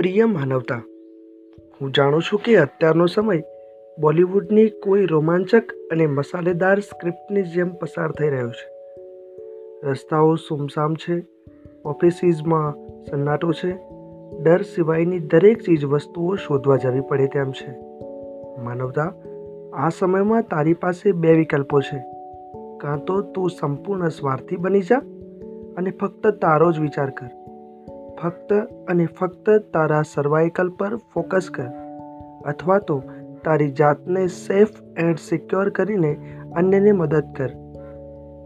પ્રિય માનવતા. હું જાણું છું કે અત્યારનો સમય બોલિવૂડની કોઈ રોમાંચક અને મસાલેદાર સ્ક્રિપ્ટની જેમ પસાર થઈ રહ્યો છે. રસ્તાઓ સુમસામ છે, ઓફિસીસમાં સન્નાટો છે, ડર સિવાયની દરેક ચીજ વસ્તુઓ શોધવા જવી પડે તેમ છે. માનવતા, આ સમયમાં તારી પાસે બે વિકલ્પો છે. કાં તો તું સંપૂર્ણ સ્વાર્થી બની જા અને ફક્ત તારો જ વિચાર કર. ફક્ત અને ફક્ત તારા સર્વાઇકલ પર ફોકસ કર. અથવા તો તારી જાતને સેફ એન્ડ સિક્યોર કરીને અન્યને મદદ કર.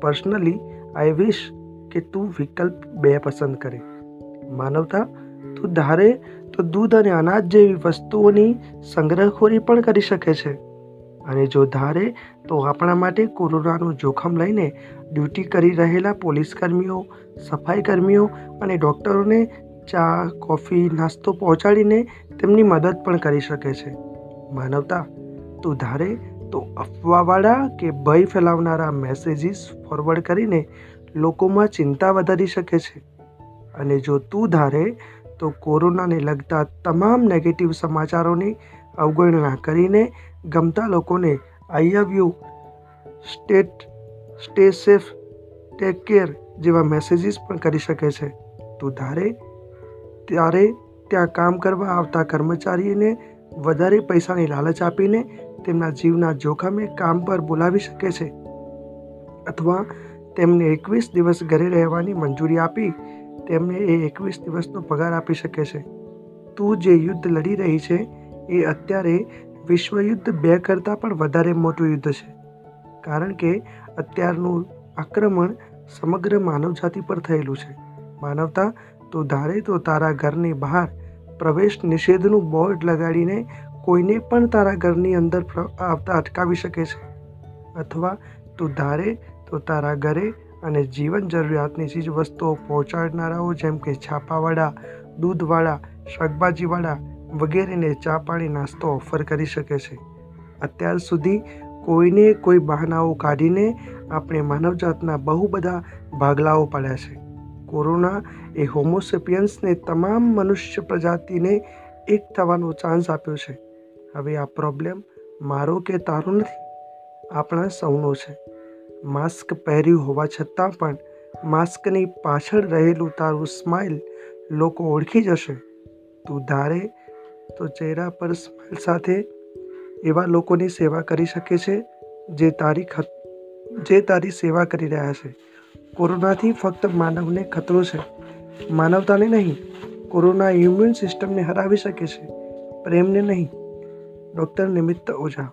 પર્સનલી આઈ વિશ કે તું વિકલ્પ બે પસંદ કરે. માનવતા, તું ધારે તો દૂધ અને અનાજ જેવી વસ્તુઓની સંગ્રહખોરી પણ કરી શકે છે. અને જો ધારે તો આપણા માટે કોરોનાનું જોખમ લઈને ડ્યુટી કરી રહેલા પોલીસ કર્મીઓ સફાઈ કર્મીઓ અને ડૉક્ટરોને ચા, કોફી, નાસ્તો પહોંચાડીને તેમની મદદ પણ કરી શકે છે. માનવતા, તું ધારે તો અફવાવાળા કે ભય ફેલાવનારા મેસેજીસ ફોરવર્ડ કરીને લોકોમાં ચિંતા વધારી શકે છે. અને જો તું ધારે તો કોરોનાને લગતા તમામ નેગેટિવ સમાચારોની અવગણના કરીને ગમતા લોકોને I love you state stay safe take care જેવા મેસેજીસ પણ કરી શકે છે. તું ધારે ત્યારે ત્યાં કામ કરવા આવતા કર્મચારીને વધારે પૈસાની લાલચ આપીને તેમના જીવના જોખમે કામ પર બોલાવી શકે છે અથવા તેમને એકવીસ દિવસ ઘરે રહેવાની મંજૂરી આપી તેમને એ એકવીસ દિવસનો પગાર આપી શકે છે. તું જે યુદ્ધ લડી રહી છે એ અત્યારે વિશ્વયુદ્ધ બે કરતાં પણ વધારે મોટું યુદ્ધ છે. કારણ કે અત્યારનું આક્રમણ સમગ્ર માનવજાતિ પર થયેલું છે. માનવતા તો ધારે તો તારા ઘરની બહાર પ્રવેશ નિષેધનું બોર્ડ લગાડીને કોઈને પણ તારા ઘરની અંદર આવતા અટકાવી શકે છે? અથવા તું ધારે તો તારા ઘરે અને જીવન જરૂરિયાતની ચીજ વસ્તુઓ પહોંચાડનારાઓ જેમ કે છાપાવાળા, દૂધવાળા, શાકભાજીવાળા વગેરેને ચા પાણી નાસ્તો ઓફર કરી શકે છે. અત્યાર સુધી કોઈને કોઈ બહાનાઓ કાઢીને આપણે માનવજાતના બહુ બધા ભાગલાઓ પાડ્યા છે. કોરોના એ હોમોસેપિયન્સને તમામ મનુષ્ય પ્રજાતિને એક થવાનો ચાન્સ આપ્યો છે. હવે આ પ્રોબ્લેમ મારો કે તારો નથી? આપણા સૌનો છે. માસ્ક પહેર્યું હોવા છતાં પણ માસ્કની પાછળ રહેલું તારું સ્માઇલ લોકો ઓળખી જશે. તું ધારે તો ચહેરા પર સ્માઇલ સાથે એવા લોકોની સેવા કરી શકે છે જે તારી જે તારી સેવા કરી રહ્યા છે. કોરોનાથી ફક્ત માનવને ખતરો છે. માનવતાને નહીં, કોરોના ઇમ્યુન સિસ્ટમને હરાવી શકે છે. પ્રેમને નહીં. ડૉક્ટર નિમિત્ત ઓઝા.